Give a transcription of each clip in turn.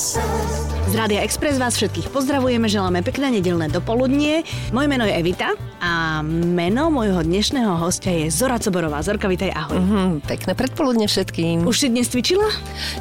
sun. Z Rádia Express vás všetkých pozdravujeme, želáme pekné nedelné dopoludnie. Moje meno je Evita a meno môjho dnešného hostia je Zora Coborová. Zorka, vitaj, ahoj. Mm, pekné predpoludne všetkým. Už si dnes cvičila?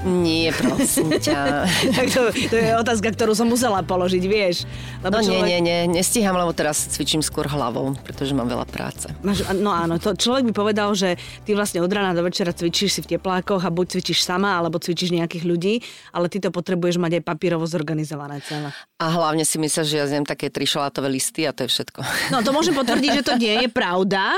Nie, prosím ťa. tak to, to je otázka, ktorú som musela položiť, vieš. Lebo no človek... nie, nie, nie, nestíham, lebo teraz cvičím skôr hlavou, pretože mám veľa práce. Máš, no áno, to človek by povedal, že ty vlastne od rána do večera cvičíš si v teplákoch a buď cvičíš sama, alebo cvičíš nejakých ľudí, ale ty to potrebuješ mať aj papírovo zorganizované celé. A hlavne si myslíš, že ja zjem také tri šalátové listy a to je všetko. No to môžem potvrdiť, že to nie je pravda.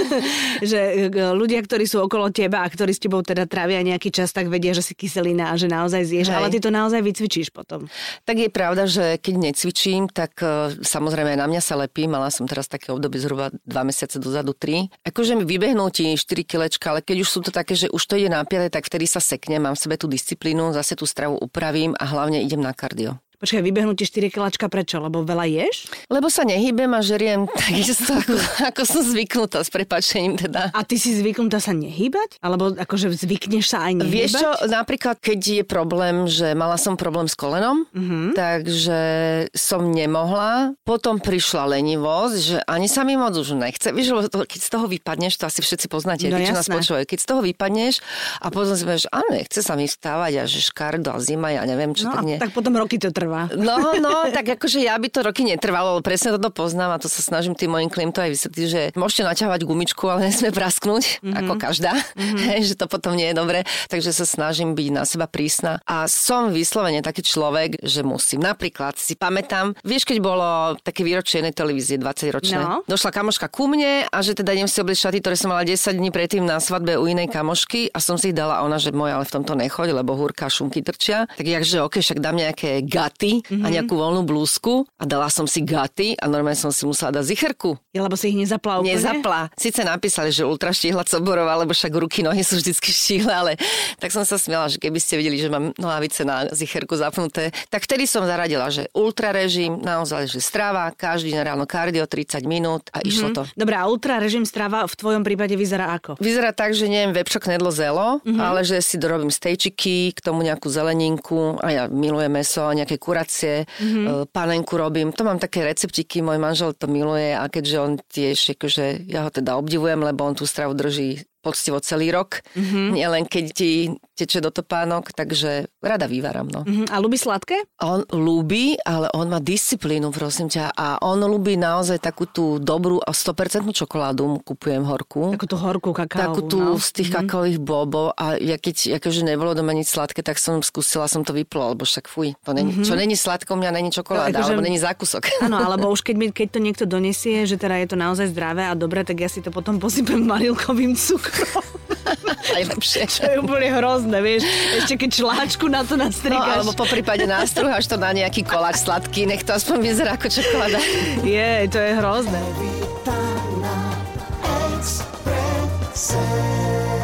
že e, ľudia, ktorí sú okolo teba a ktorí s tebou teda trávia nejaký čas, tak vedia, že si kyselina a že naozaj zješ, Hej. ale ty to naozaj vycvičíš potom. Tak je pravda, že keď necvičím, tak uh, samozrejme na mňa sa lepí. Mala som teraz také obdobie zhruba dva mesiace dozadu, tri. Akože mi vybehnú ti 4 kilečka, ale keď už sú to také, že už to ide na tak vtedy sa sekne, mám v sebe tú disciplínu, zase tú stravu upravím a hlavne idem na kardio. Počkaj, vybehnúť 4 kilačka prečo? Lebo veľa ješ? Lebo sa nehýbem a žeriem takisto, ako, ako som zvyknutá s prepačením teda. A ty si zvyknutá sa nehýbať? Alebo akože zvykneš sa aj nehýbať? Vieš čo, napríklad keď je problém, že mala som problém s kolenom, uh-huh. takže som nemohla. Potom prišla lenivosť, že ani sa mi moc už nechce. Vieš, lebo to, keď z toho vypadneš, to asi všetci poznáte, no, čo nás počúvajú. Keď z toho vypadneš a potom si povieš, a nechce sa mi vstávať a že škardo a zima, ja neviem, čo no, tak nie. tak potom roky to trvá trvá. No, no, tak akože ja by to roky netrvalo, presne toto poznám a to sa snažím tým mojim klientom aj vysvetliť, že môžete naťahovať gumičku, ale nesmie prasknúť, mm-hmm. ako každá, mm-hmm. že to potom nie je dobre, takže sa snažím byť na seba prísna a som vyslovene taký človek, že musím. Napríklad si pamätám, vieš, keď bolo také výročie jednej televízie 20 ročné, no. došla kamoška ku mne a že teda idem si obliť šaty, ktoré som mala 10 dní predtým na svadbe u inej kamošky a som si ich dala ona, že moja, ale v tomto nechoď, lebo húrka šumky trčia. Tak jakže, ok, však dám nejaké gat gaty mm-hmm. a mhm. nejakú voľnú blúzku a dala som si gaty a normálne som si musela dať zicherku. Ja, lebo si ich nezapla úplne? Nezapla. Sice napísali, že ultra štíhla Coborová, lebo však ruky, nohy sú vždycky štíhle, ale tak som sa smiala, že keby ste videli, že mám nohavice na zicherku zapnuté, tak vtedy som zaradila, že ultra režim, naozaj, že strava, každý deň ráno kardio, 30 minút a mm-hmm. išlo to. Dobre, a ultra režim strava v tvojom prípade vyzerá ako? Vyzerá tak, že neviem, vepšok, nedlo, zelo, mm-hmm. ale že si dorobím stejčiky, k tomu nejakú zeleninku a ja milujem meso, nejaké kuracie, mm-hmm. panenku robím. To mám také receptiky, môj manžel to miluje a keďže on tiež, akože ja ho teda obdivujem, lebo on tú stravu drží poctivo celý rok, mm-hmm. nielen keď ti teče do topánok, takže rada vyváram. No. Mm-hmm. A ľubí sladké? On ľúbi, ale on má disciplínu, prosím ťa. A on ľúbi naozaj takú tú dobrú a 100% čokoládu kupujem horku. Takú tú horku kakao. Takú tú no. z tých kakaových bobov. A ja keď akože nebolo doma nič sladké, tak som skúsila som to vyplo, lebo však fuj, to není, mm-hmm. čo není sladko, mňa není čokoláda, akože, alebo není zákusok. Áno, alebo už keď, mi, keď to niekto donesie, že teda je to naozaj zdravé a dobré, tak ja si to potom posypem marilkovým cukrom. Najlepšie. Čo je úplne hrozné, vieš. Ešte keď čláčku na to nastrikáš. No, alebo po prípade nástruháš to na nejaký koláč sladký, nech to aspoň vyzerá ako čokoláda. Je, to je hrozné.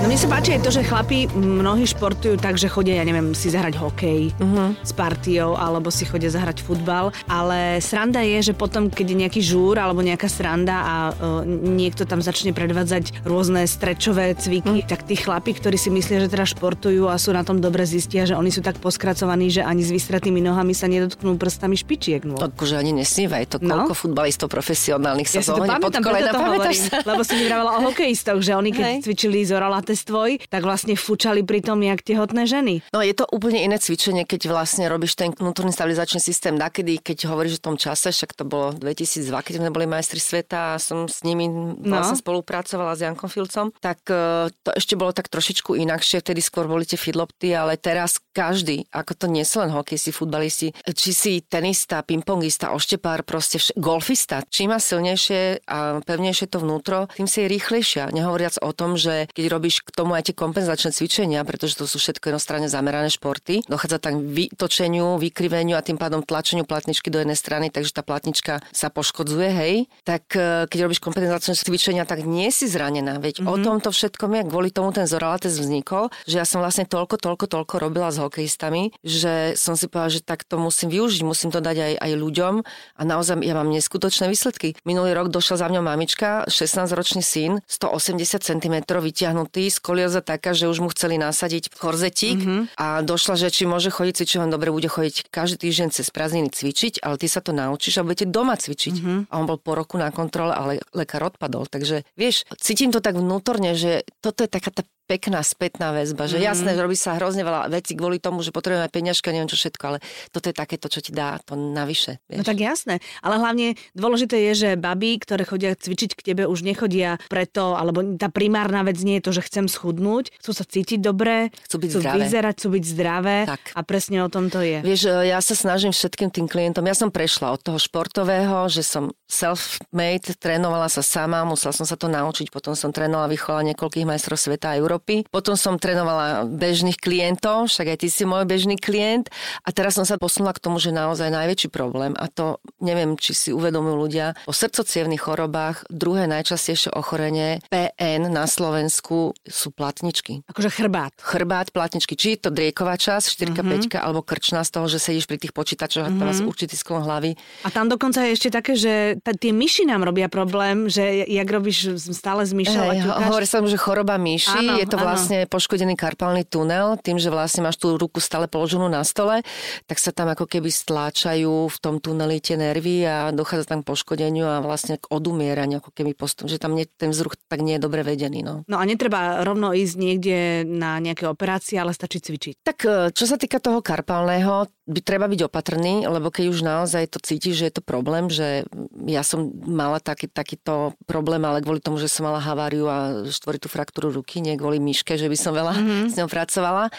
No mne sa páči aj to, že chlapi mnohí športujú tak, že chodia, ja neviem, si zahrať hokej uh-huh. s partiou, alebo si chodia zahrať futbal, ale sranda je, že potom, keď je nejaký žúr alebo nejaká sranda a uh, niekto tam začne predvádzať rôzne strečové cviky, uh-huh. tak tí chlapi, ktorí si myslia, že teda športujú a sú na tom dobre, zistia, že oni sú tak poskracovaní, že ani s vystratými nohami sa nedotknú prstami špičiek. No. Akože ani nesnívaj to, koľko no? futbalistov profesionálnych sa ja zohne pod kolena, pamätáš sa? Lebo si mi vravala o hokejistoch, že oni keď Hej. cvičili zoralate tvoj, tak vlastne fučali pri tom, jak tehotné ženy. No je to úplne iné cvičenie, keď vlastne robíš ten vnútorný stabilizačný systém. Nakedy, keď hovoríš o tom čase, však to bolo 2002, keď sme boli majstri sveta a som s nimi vlastne no. spolupracovala s Jankom Filcom, tak e, to ešte bolo tak trošičku inakšie, vtedy skôr boli tie fidlopty, ale teraz každý, ako to nie sú len hokejisti, futbalisti, či si tenista, pingpongista, oštepár, proste vš- golfista, čím má silnejšie a pevnejšie to vnútro, tým si je rýchlejšia. Nehovoriac o tom, že keď robíš k tomu aj tie kompenzačné cvičenia, pretože to sú všetko jednostranne zamerané športy. Dochádza tam k vytočeniu, vykriveniu a tým pádom tlačeniu platničky do jednej strany, takže tá platnička sa poškodzuje, hej. Tak e, keď robíš kompenzačné cvičenia, tak nie si zranená. Veď mm-hmm. o mhm. tomto všetkom je, kvôli tomu ten Zoralates vznikol, že ja som vlastne toľko, toľko, toľko robila s hokejistami, že som si povedala, že tak to musím využiť, musím to dať aj, aj ľuďom a naozaj ja mám neskutočné výsledky. Minulý rok došiel za mňou mamička, 16-ročný syn, 180 cm vytiahnutý, s školioza taká, že už mu chceli nasadiť korzetík mm-hmm. a došla, že či môže chodiť cvičiť, on dobre bude chodiť každý týždeň cez prázdniny cvičiť, ale ty sa to naučíš a budete doma cvičiť. Mm-hmm. A on bol po roku na kontrole, ale lekár odpadol. Takže vieš, cítim to tak vnútorne, že toto je taká tá pekná spätná väzba, že mm. jasné, že robí sa hrozne veľa vecí kvôli tomu, že potrebujeme peniažka, neviem čo všetko, ale toto je takéto, čo ti dá to navyše. Vieš. No tak jasné, ale hlavne dôležité je, že baby, ktoré chodia cvičiť k tebe, už nechodia preto, alebo tá primárna vec nie je to, že chcem schudnúť, chcú sa cítiť dobre, chcú byť chcú zdravé. vyzerať, chcú byť zdravé tak. a presne o tom to je. Vieš, e, ja sa snažím všetkým tým klientom, ja som prešla od toho športového, že som self-made, trénovala sa sama, musela som sa to naučiť, potom som trénovala, vychovala niekoľkých majstrov sveta a Európy. Potom som trénovala bežných klientov, však aj ty si môj bežný klient. A teraz som sa posunula k tomu, že naozaj najväčší problém, a to neviem, či si uvedomujú ľudia, o srdcocievných chorobách druhé najčastejšie ochorenie PN na Slovensku sú platničky. Akože chrbát. Chrbát, platničky. Či je to drieková časť, 4 mm-hmm. 5 alebo krčná z toho, že sedíš pri tých počítačoch mm-hmm. a máš určitý sklon hlavy. A tam dokonca je ešte také, že t- tie myši nám robia problém, že jak robíš stále z myšou hey, Hovorí sa, že choroba myši, áno, je to vlastne vlastne poškodený karpálny tunel, tým, že vlastne máš tú ruku stále položenú na stole, tak sa tam ako keby stláčajú v tom tuneli tie nervy a dochádza tam k poškodeniu a vlastne k odumieraniu, ako keby postup, že tam nie, ten vzruch tak nie je dobre vedený. No. no a netreba rovno ísť niekde na nejaké operácie, ale stačí cvičiť. Tak e, čo sa týka toho karpálneho, by treba byť opatrný, lebo keď už naozaj to cítiš, že je to problém, že ja som mala taký, takýto problém, ale kvôli tomu, že som mala haváriu a štvoritú fraktúru ruky, nie kvôli myške, že by som veľa mm-hmm. s ňou pracovala.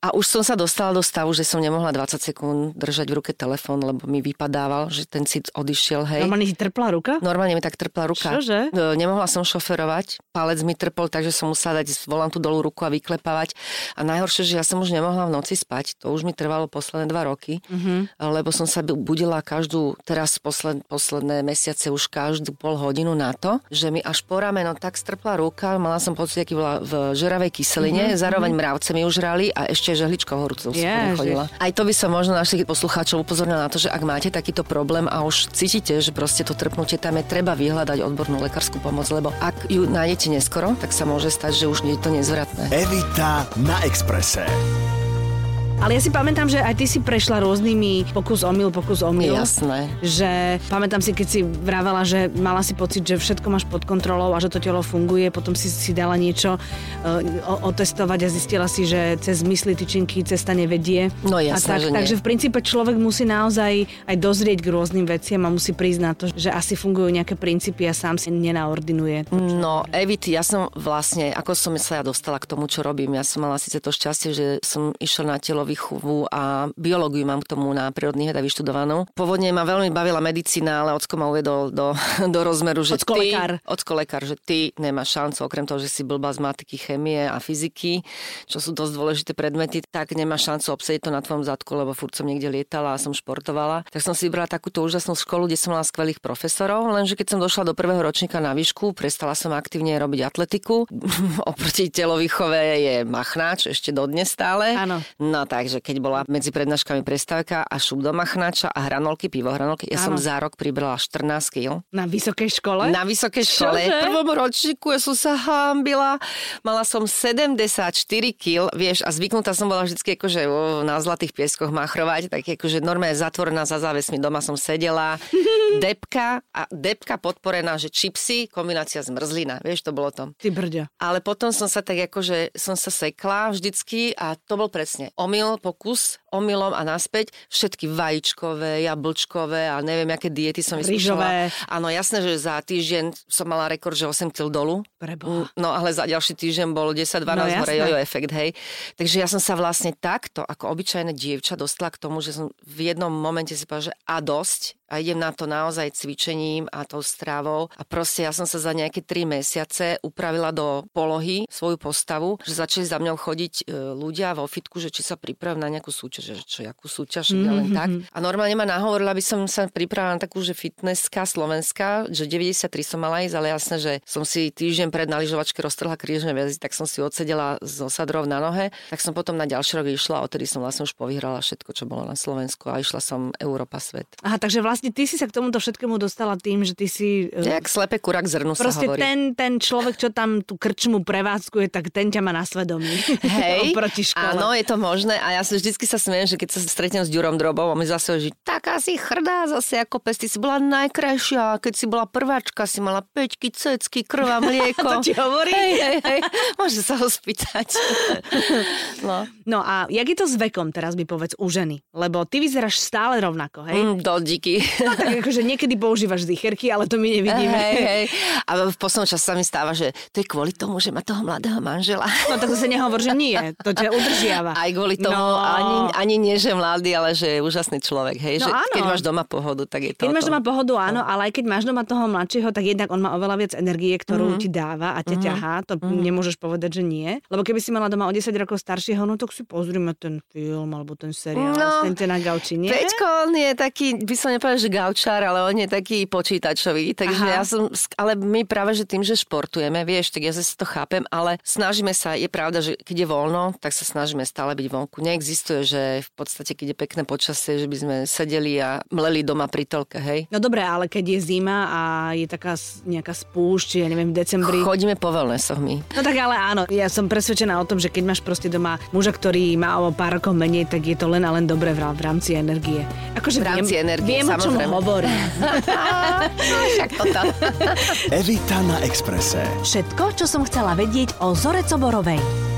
A už som sa dostala do stavu, že som nemohla 20 sekúnd držať v ruke telefón, lebo mi vypadával, že ten cit odišiel. Hej. Normálne ti trpla ruka? Normálne mi tak trpla ruka. Čože? E, nemohla som šoferovať, palec mi trpol, takže som musela dať volantu dolu ruku a vyklepávať. A najhoršie, že ja som už nemohla v noci spať. To už mi trvalo posledné dva roky roky, mm-hmm. lebo som sa budila každú, teraz posled, posledné mesiace už každú pol hodinu na to, že mi až po rameno tak strpla ruka, mala som pocit, aký bola v žeravej kyseline, mm-hmm. zároveň mravce mi už žrali a ešte žehličkou horúcou som chodila. Aj to by som možno našich poslucháčov upozornila na to, že ak máte takýto problém a už cítite, že proste to trpnutie tam je, treba vyhľadať odbornú lekárskú pomoc, lebo ak ju nájdete neskoro, tak sa môže stať, že už nie je to nezvratné. Evita na Exprese. Ale ja si pamätám, že aj ty si prešla rôznymi pokus omyl, pokus omyl. Jasné. Že pamätám si, keď si vravela, že mala si pocit, že všetko máš pod kontrolou a že to telo funguje, potom si si dala niečo uh, otestovať a zistila si, že cez mysli tyčinky cesta nevedie. No jasné, a tak, že Takže v princípe človek musí naozaj aj dozrieť k rôznym veciam a musí priznať to, že asi fungujú nejaké princípy a sám si nenaordinuje. No, Evit, ja som vlastne, ako som sa ja dostala k tomu, čo robím, ja som mala síce to šťastie, že som išla na telo výchovu a biológiu mám k tomu na prírodných vedách vyštudovanú. Pôvodne ma veľmi bavila medicína, ale ocko ma uvedol do, do rozmeru, že ocko ty, lekár. ocko lekár, že ty nemáš šancu, okrem toho, že si blbá z matiky, chemie a fyziky, čo sú dosť dôležité predmety, tak nemáš šancu obsediť to na tvojom zadku, lebo furt som niekde lietala a som športovala. Tak som si vybrala takúto úžasnú školu, kde som mala skvelých profesorov, lenže keď som došla do prvého ročníka na výšku, prestala som aktívne robiť atletiku. Oproti telovýchove je machnáč ešte dodnes stále. Áno. No tak takže keď bola medzi prednáškami prestávka a šup do machnáča a hranolky, pivo hranolky, ja Áno. som za rok pribrala 14 kg. Na vysokej škole? Na vysokej škole. Čože? V prvom ročníku ja som sa hámbila. Mala som 74 kg, vieš, a zvyknutá som bola vždy akože na zlatých pieskoch machrovať, tak akože normálne zatvorená za závesmi doma som sedela. depka a depka podporená, že čipsy, kombinácia zmrzlina, vieš, to bolo to. Ty brďa. Ale potom som sa tak akože, som sa sekla vždycky a to bol presne omyl, pokus omylom a naspäť, všetky vajíčkové, jablčkové a neviem, aké diety som vyskúšala. Áno, jasné, že za týždeň som mala rekord, že 8 kg dolu. Preboha. No ale za ďalší týždeň bol 10-12 no, hore jojo efekt, hej. Takže ja som sa vlastne takto, ako obyčajné dievča, dostala k tomu, že som v jednom momente si povedala, že a dosť, a idem na to naozaj cvičením a tou stravou. A proste ja som sa za nejaké 3 mesiace upravila do polohy svoju postavu, že začali za mňou chodiť e, ľudia vo fitku, že či sa pripravím na nejakú súťaž že čo, jakú súťaž, mm-hmm. len tak. A normálne ma nahovorila, aby som sa pripravila na takú, že fitnesska slovenská, že 93 som mala ísť, ale jasné, že som si týždeň pred na lyžovačke roztrhla krížne väzy, tak som si odsedela z osadrov na nohe, tak som potom na ďalší rok išla a odtedy som vlastne už povyhrala všetko, čo bolo na Slovensku a išla som Európa svet. Aha, takže vlastne ty si sa k tomuto všetkému dostala tým, že ty si... Jak slepe kurak zrnu Proste sa hovorí. ten, ten človek, čo tam tú krčmu prevádzkuje, tak ten ťa má na svedomí. Hej, áno, je to možné a ja sa vždycky sa smiem, že keď sa stretnem s Ďurom Drobom a my zase že taká si hrdá zase ako pes, ty si bola najkrajšia, keď si bola prváčka, si mala peťky, cecky, krv a mlieko. to ti hovorí? Hej, hej, hej, môže sa ho spýtať. no. no a jak je to s vekom, teraz by povedz u ženy? Lebo ty vyzeráš stále rovnako, hej? Mm, do díky. No tak akože niekedy používaš zicherky, ale to my nevidíme. Hej, hej. A v poslednom čase sa mi stáva, že to je kvôli tomu, že má toho mladého manžela. No tak sa nehovor, že nie. To ťa udržiava. Aj kvôli tomu, no. ani, ani nie, že mladý, ale že je úžasný človek. Hej? No že áno. keď máš doma pohodu, tak je to Keď máš doma pohodu, áno, no. ale aj keď máš doma toho mladšieho, tak jednak on má oveľa viac energie, ktorú mm-hmm. ti dáva a ťa mm-hmm. ťahá. To mm-hmm. nemôžeš povedať, že nie. Lebo keby si mala doma o 10 rokov staršieho, no tak si pozrime ten film alebo ten seriál. No, ste na gauči, nie? Peťko, on je taký, by som nepovedal, že gaučár, ale on je taký počítačový. Takže Aha. ja som, ale my práve, že tým, že športujeme, vieš, tak ja zase to chápem, ale snažíme sa, je pravda, že keď je voľno, tak sa snažíme stále byť vonku. Neexistuje, že v podstate, keď je pekné počasie, že by sme sedeli a mleli doma pri telke, hej. No dobre, ale keď je zima a je taká nejaká spúšť, ja neviem, v decembri. Chodíme po wellnessoch my. No tak ale áno, ja som presvedčená o tom, že keď máš proste doma muža, ktorý má o pár rokov menej, tak je to len a len dobré v rámci energie. Akože v rámci viem, energie, viem, samozrejme. o čom hovorím. no, však to tam. Evita na Exprese. Všetko, čo som chcela vedieť o Zore Coborovej.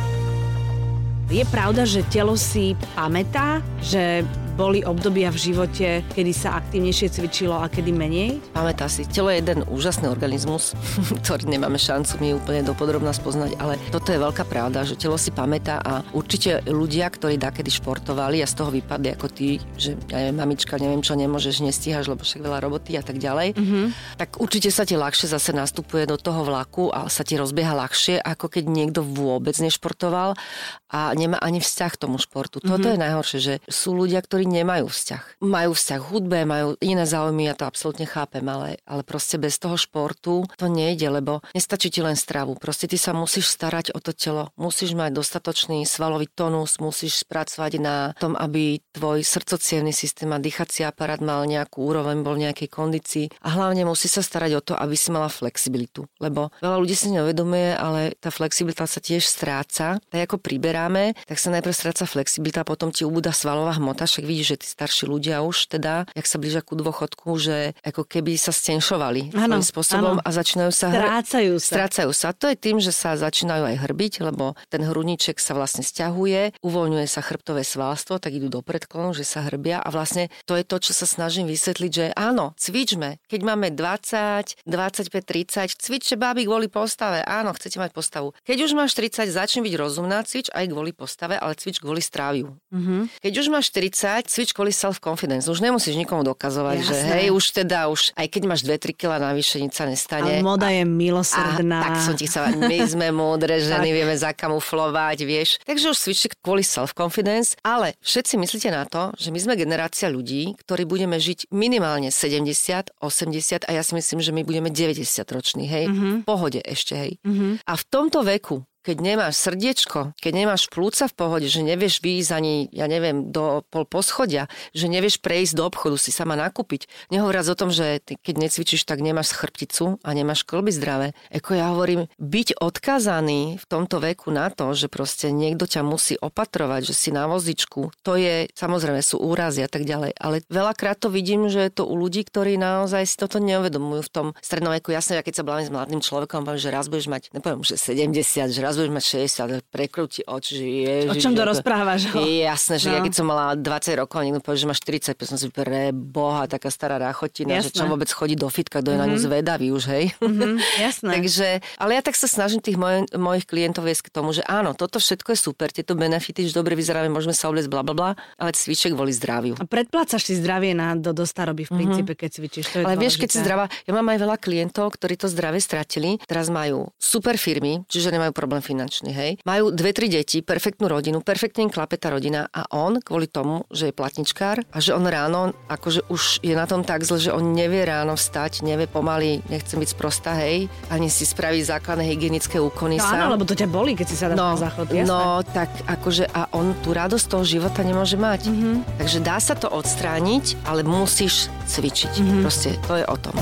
Je pravda, že telo si pamätá, že boli obdobia v živote, kedy sa aktívnejšie cvičilo a kedy menej? Pamätá si, telo je jeden úžasný organizmus, ktorý nemáme šancu my úplne dopodrobná spoznať, ale toto je veľká pravda, že telo si pamätá a určite ľudia, ktorí dakedy športovali a z toho vypadli ako ty, že ja neviem, mamička, neviem čo, nemôžeš, nestíhaš, lebo však veľa roboty a tak ďalej, mm-hmm. tak určite sa ti ľahšie zase nastupuje do toho vlaku a sa ti rozbieha ľahšie, ako keď niekto vôbec nešportoval a nemá ani vzťah k tomu športu. Mm-hmm. Toto je najhoršie, že sú ľudia, ktorí ktorí nemajú vzťah. Majú vzťah k hudbe, majú iné záujmy, ja to absolútne chápem, ale, ale proste bez toho športu to nejde, lebo nestačí ti len stravu. Proste ty sa musíš starať o to telo, musíš mať dostatočný svalový tonus, musíš spracovať na tom, aby tvoj srdcocievný systém a dýchací aparát mal nejakú úroveň, bol v nejakej kondícii a hlavne musí sa starať o to, aby si mala flexibilitu, lebo veľa ľudí si neuvedomuje, ale tá flexibilita sa tiež stráca. Tak ako priberáme, tak sa najprv stráca flexibilita, potom ti ubúda svalová hmota, však vidíš, že tí starší ľudia už teda, jak sa blížia ku dôchodku, že ako keby sa stenšovali ano, spôsobom ano. a začínajú sa... Strácajú sa. Strácajú sa. To je tým, že sa začínajú aj hrbiť, lebo ten hrudníček sa vlastne stiahuje, uvoľňuje sa chrbtové svalstvo, tak idú do predklonu, že sa hrbia a vlastne to je to, čo sa snažím vysvetliť, že áno, cvičme. Keď máme 20, 25, 30, cvičte báby kvôli postave. Áno, chcete mať postavu. Keď už máš 30, začni byť rozumná, cvič aj kvôli postave, ale cvič kvôli stráviu. Mm-hmm. Keď už máš 40, cvič kvôli self-confidence. Už nemusíš nikomu dokazovať, Jasné. že hej, už teda, už aj keď máš 2-3 kg navyše, nič sa nestane. A moda je milosrdná. A, tak som ti chcela, my sme múdre ženy, vieme zakamuflovať, vieš. Takže už cvičte kvôli self-confidence, ale všetci myslíte na to, že my sme generácia ľudí, ktorí budeme žiť minimálne 70, 80 a ja si myslím, že my budeme 90 roční, hej. Mm-hmm. V pohode ešte, hej. Mm-hmm. A v tomto veku keď nemáš srdiečko, keď nemáš plúca v pohode, že nevieš výjsť ani, ja neviem, do pol poschodia, že nevieš prejsť do obchodu, si sama nakúpiť. Nehovoriac o tom, že ty, keď necvičíš, tak nemáš chrbticu a nemáš klby zdravé. Eko ja hovorím, byť odkazaný v tomto veku na to, že proste niekto ťa musí opatrovať, že si na vozičku, to je, samozrejme sú úrazy a tak ďalej, ale veľakrát to vidím, že je to u ľudí, ktorí naozaj si toto neuvedomujú v tom strednom veku. Jasne, ja keď sa bavím s mladým človekom, poviem, že raz budeš mať, nepoviem, že 70, že raz mať 60, prekrúti oči, že ježiš, O čom to rozprávaš? Ho? Jasné, že no. ja keď som mala 20 rokov a niekto povie, že máš 40, som si pre boha, taká stará ráchotina, jasné. že čo vôbec chodí do fitka, kto je mm-hmm. na ňu mhm. zvedavý už, hej. Mm-hmm, jasné. Takže, ale ja tak sa snažím tých moj, mojich klientov viesť k tomu, že áno, toto všetko je super, tieto benefity, že dobre vyzeráme, môžeme sa obliecť, bla, bla, bla, ale cviček kvôli zdraviu. A predplácaš si zdravie na, do, do staroby v mhm. princípe, mm-hmm. keď cvičíš. To je ale vieš, keď si zdravá, ja mám aj veľa klientov, ktorí to zdravie stratili, teraz majú super firmy, čiže nemajú problém finančný, hej. Majú dve, tri deti, perfektnú rodinu, perfektne im klape tá rodina a on kvôli tomu, že je platničkár a že on ráno akože už je na tom tak zle, že on nevie ráno vstať, nevie pomaly, nechcem byť sprostá, hej, ani si spraviť základné hygienické úkony no, sám. Áno, lebo to ťa bolí, keď si sa no, na záchod, jasné. No, tak akože a on tú radosť toho života nemôže mať. Mm-hmm. Takže dá sa to odstrániť, ale musíš cvičiť. Mm-hmm. Proste to je o tom.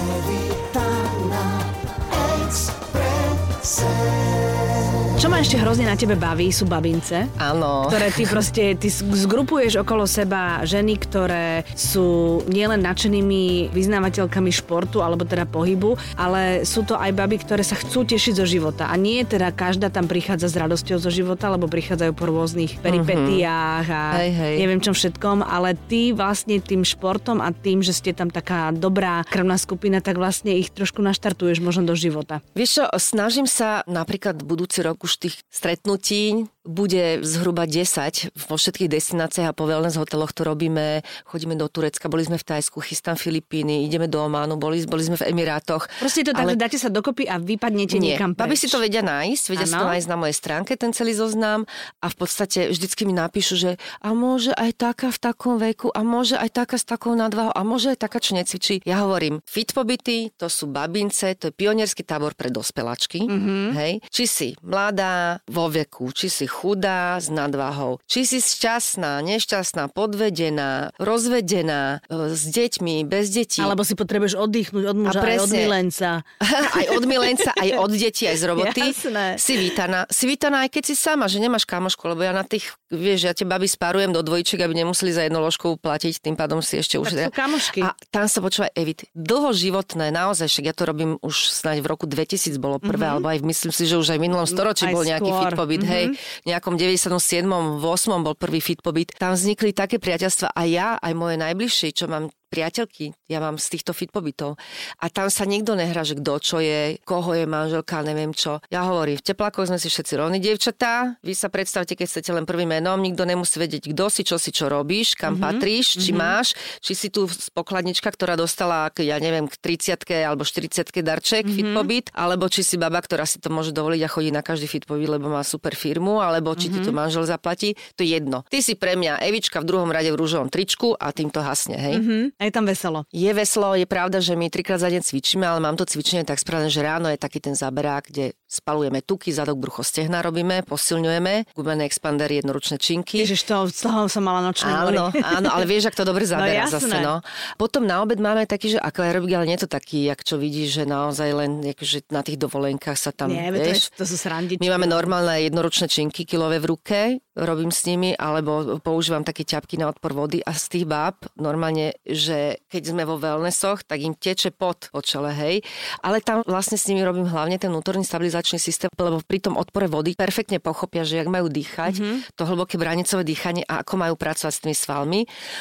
Čo ma ešte hrozne na tebe baví, sú babince. Áno. Ktoré ty proste, ty zgrupuješ okolo seba ženy, ktoré sú nielen nadšenými vyznávateľkami športu, alebo teda pohybu, ale sú to aj baby, ktoré sa chcú tešiť zo života. A nie teda každá tam prichádza s radosťou zo života, lebo prichádzajú po rôznych peripetiách a hej, hej. neviem čom všetkom, ale ty vlastne tým športom a tým, že ste tam taká dobrá krvná skupina, tak vlastne ich trošku naštartuješ možno do života. Vieš čo, snažím sa napríklad budúci rok už už tých stretnutí bude zhruba 10 vo všetkých destináciách a po wellness hoteloch to robíme. Chodíme do Turecka, boli sme v Tajsku, chystám Filipíny, ideme do Ománu, boli, boli sme v Emirátoch. Proste to tak, ale... dáte sa dokopy a vypadnete Nie, niekam preč. Babi si to vedia nájsť, vedia ano? si to nájsť na mojej stránke, ten celý zoznam a v podstate vždycky mi napíšu, že a môže aj taká v takom veku a môže aj taká s takou nadvahou a môže aj taká, čo necvičí. Ja hovorím, fit pobyty, to sú babince, to je pionierský tábor pre dospelačky, mm-hmm. hej. Či si mladá, vo veku, či si chudá s nadvahou, či si šťastná, nešťastná, podvedená, rozvedená, e, s deťmi, bez detí. Alebo si potrebuješ oddychnúť od muža, aj od milenca. aj od milenca, aj od detí, aj z roboty. Jasné. Si vítaná. Si vítaná aj keď si sama, že nemáš kamošku, lebo ja na tých, vieš, ja tie baby spárujem do dvojičiek, aby nemuseli za jednu ložku platiť, tým pádom si ešte už... Tak sú kamošky. A tam sa počúva Evit. Dlhoživotné, naozaj, však ja to robím už snáď v roku 2000 bolo prvé, mm-hmm. alebo aj myslím si, že už aj v minulom storočí aj bol nejaký skôr. fit pobyt, mm-hmm. hej, v nejakom 97. 8. bol prvý fit pobyt. Tam vznikli také priateľstva a ja, aj moje najbližšie, čo mám priateľky, ja mám z týchto fit pobytov. A tam sa nikto nehrá, že kto čo je, koho je manželka, neviem čo. Ja hovorím, v teplákoch sme si všetci rovní dievčatá. Vy sa predstavte, keď chcete len prvým menom, nikto nemusí vedieť, kto si, čo si, čo robíš, kam mm-hmm. patríš, či mm-hmm. máš, či si tu pokladnička, ktorá dostala, ja neviem, k 30 alebo 40 darček mm-hmm. fit pobyt, alebo či si baba, ktorá si to môže dovoliť a chodí na každý fit pobyt, lebo má super firmu, alebo či mm-hmm. ti to mhm. manžel zaplatí. To je jedno. Ty si pre mňa Evička v druhom rade v rúžovom tričku a tým to hasne, hej? Mm-hmm. A je tam veselo. Je veselo, je pravda, že my trikrát za deň cvičíme, ale mám to cvičenie tak spravené, že ráno je taký ten záberák, kde spalujeme tuky, zadok, brucho, stehna robíme, posilňujeme, gumené expander, jednoručné činky. Ježiš, to, z toho som mala nočné Áno, áno, ale vieš, ak to dobre no zaberá no, zase, no. Potom na obed máme taký, že akvaerobik, ale nie to taký, jak čo vidíš, že naozaj len akože na tých dovolenkách sa tam, nie, vieš, to, je, to sú srandičky. My máme normálne jednoručné činky, kilové v ruke, robím s nimi, alebo používam také ťapky na odpor vody a z tých báb normálne, že keď sme vo wellnessoch, tak im teče pot po čele, hej. Ale tam vlastne s nimi robím hlavne ten vnútorný stabilizačný systém, lebo pri tom odpore vody perfektne pochopia, že jak majú dýchať, mm-hmm. to hlboké bránicové dýchanie a ako majú pracovať s tými svalmi.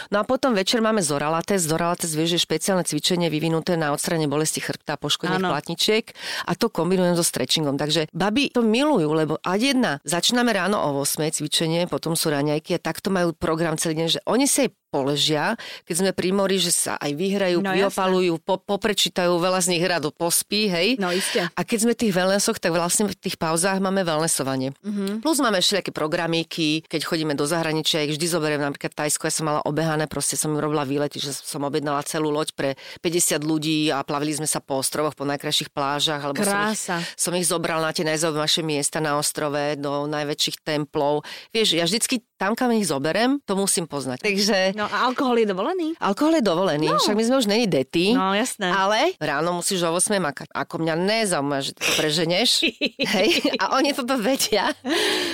No a potom večer máme Zoralates. Zoralates vieš, že špeciálne cvičenie vyvinuté na odstranie bolesti chrbta a poškodených platničiek a to kombinujem so stretchingom. Takže baby to milujú, lebo a jedna, začíname ráno o 8 cvičenie, potom sú raňajky a takto majú program celý deň, že oni sa poležia, keď sme pri mori, že sa aj vyhrajú, no, vyopalujú, po, poprečítajú, veľa z nich rado pospí, hej. No isté. A keď sme v tých wellnessoch, tak vlastne v tých pauzách máme wellnessovanie. Mm-hmm. Plus máme všelijaké programíky, keď chodíme do zahraničia, ich vždy zoberiem napríklad Tajsko, ja som mala obehané, proste som robila výlety, že som objednala celú loď pre 50 ľudí a plavili sme sa po ostrovoch, po najkrajších plážach, alebo Krása. som ich, som ich zobral na tie najzaujímavejšie miesta na ostrove, do najväčších templov. Vieš, ja vždycky tam, kam ich zoberem, to musím poznať. Takže... No a alkohol je dovolený? Alkohol je dovolený, no. však my sme už není dety. No jasné. Ale ráno musíš o 8 makať. Ako mňa nezaujíma, že to preženeš. hej, a oni toto vedia.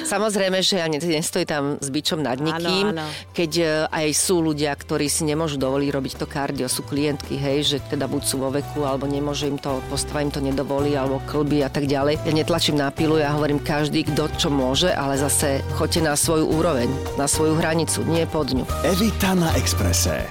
Samozrejme, že ja nestojí tam s bičom nad nikým. Áno, áno. Keď e, aj sú ľudia, ktorí si nemôžu dovoliť robiť to kardio, sú klientky, hej, že teda buď sú vo veku, alebo nemôže im to, postava im to nedovolí, alebo klby a tak ďalej. Ja netlačím na pilu, ja hovorím každý, kto čo môže, ale zase choďte na svoju úroveň na svoju hranicu, nie pod ňu. Evita na Exprese.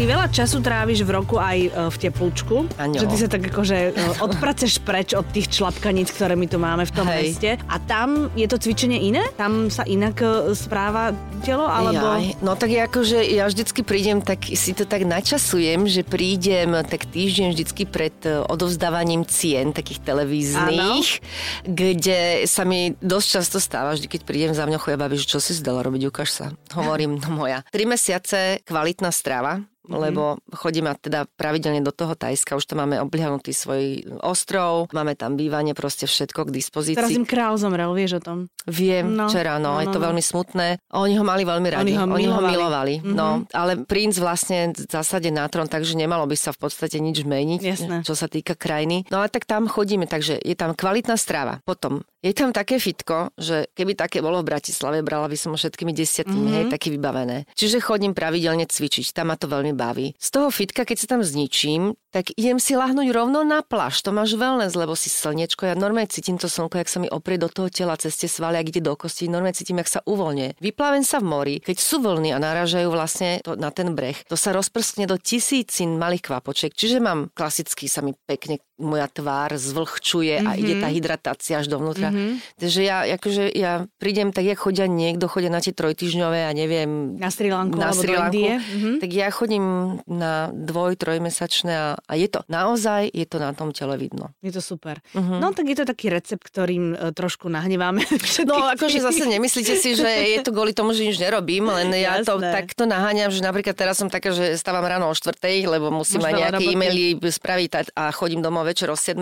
Ty veľa času tráviš v roku aj e, v teplúčku. Že ty sa tak akože e, odpraceš preč od tých člapkaníc, ktoré my tu máme v tom Hej. meste. A tam je to cvičenie iné? Tam sa inak e, správa telo? Alebo... Jaj, no tak ja akože ja vždycky prídem, tak si to tak načasujem, že prídem tak týždeň vždycky pred odovzdávaním cien takých televíznych, kde sa mi dosť často stáva, vždy keď prídem za mňou chodia babi, že čo si zdala robiť, ukáž sa. Hovorím, no moja. Tri mesiace kvalitná strava, lebo chodíme teda pravidelne do toho Tajska, už tam máme oblihanutý svoj ostrov, máme tam bývanie, proste všetko k dispozícii. Teraz im král zomrel, vieš o tom? Viem, No, no, včera, no, no, je no, to no. veľmi smutné. Oni ho mali veľmi radi. Oni ho Oni ho milovali. milovali. No, ale princ vlastne v zásade na trón, takže nemalo by sa v podstate nič meniť, Jasné. čo sa týka krajiny. No ale tak tam chodíme, takže je tam kvalitná strava. Potom je tam také fitko, že keby také bolo v Bratislave, brala by som všetkými desiatimi, Mhm. mm-hmm. hej, také vybavené. Čiže chodím pravidelne cvičiť, tam ma to veľmi baví. Z toho fitka, keď sa tam zničím, tak idem si lahnúť rovno na pláž. To máš wellness, lebo si slniečko. Ja normálne cítim to slnko, jak sa mi oprie do toho tela cez tie svaly, ak ide do kosti. Normálne cítim, jak sa uvoľňuje. Vyplavem sa v mori, keď sú vlny a narážajú vlastne to, na ten breh. To sa rozprskne do tisícin malých kvapočiek. Čiže mám klasicky, sa mi pekne moja tvár zvlhčuje a ide tá hydratácia až dovnútra. Mm-hmm. Takže ja, akože ja prídem tak, jak chodia niekto, chodia na tie trojtyžňové a neviem, Na Sri Lanku na Sri Lanku? Mhm. tak ja chodím na dvoj, trojmesačné a, a je to, naozaj je to na tom tele vidno. Je to super. No tak je to taký recept, ktorým e, trošku nahneváme. No akože zase nemyslíte si, že je to kvôli tomu, že nič nerobím, len ja to Jasné. takto naháňam, že napríklad teraz som taká, že stávam ráno o štvrtej, lebo musím Máš aj nejaké e-maily spraviť a- a chodím domov večer o 7,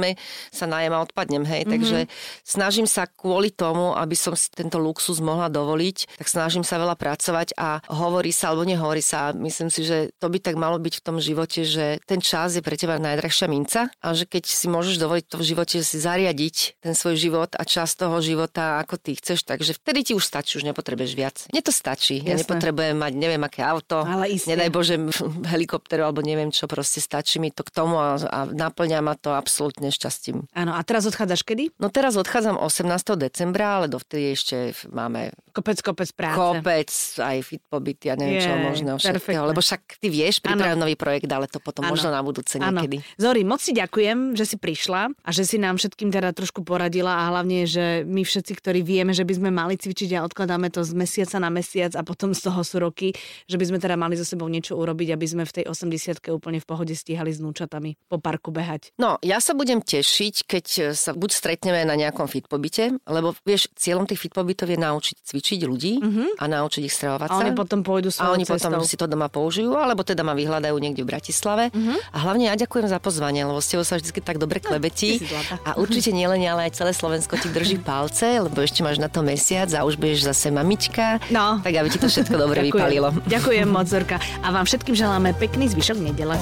sa najem a odpadnem, hej. Mhm. Takže snažím sa kvôli tomu, aby som si tento luxus mohla dovoliť, tak snažím sa veľa pracovať a hovorí sa alebo nehovorí sa. Myslím si, že to by tak malo byť v tom živote, že ten čas je pre teba najdrahšia minca a že keď si môžeš dovoliť to v živote si zariadiť ten svoj život a čas toho života, ako ty chceš, takže vtedy ti už stačí, už nepotrebuješ viac. Mne to stačí. Ja Jasné. nepotrebujem mať neviem aké auto, Ale iste. nedaj Bože helikopteru alebo neviem čo, proste stačí mi to k tomu a, a naplňa ma to absolútne šťastím. Áno, a teraz odchádzaš kedy? No teraz odchádzam 18. decembra, ale dovtedy ešte máme Kopec, kopec práce. kopec, aj fit pobyty a neviem čo Je, možného všetkého. perfektné. Lebo však ty vieš, pripravujem nový projekt, ale to potom Áno. možno na budúce Áno. niekedy. Zori, moc si ďakujem, že si prišla a že si nám všetkým teda trošku poradila a hlavne, že my všetci, ktorí vieme, že by sme mali cvičiť a odkladáme to z mesiaca na mesiac a potom z toho sú roky, že by sme teda mali so sebou niečo urobiť, aby sme v tej 80 úplne v pohode stíhali s núčatami po parku behať. No, ja sa budem tešiť, keď sa buď stretneme na nejakom fit pobyte, lebo vieš, cieľom tých fit pobytov je naučiť cvičiť ľudí a naučiť ich stravovať. A sa. oni potom pôjdu a oni cestou. potom si to doma použijú, alebo teda ma vyhľadajú niekde v Bratislave. A hlavne ja ďakujem za pozvanie, lebo s tebou sa vždy tak dobre klebetí. A určite nielen ja, ale aj celé Slovensko ti drží palce, lebo ešte máš na to mesiac a už budeš zase mamička. No. Tak aby ti to všetko dobre Ďakujem. vypalilo. Ďakujem moc, Zorka. A vám všetkým želáme pekný zvyšok nedele.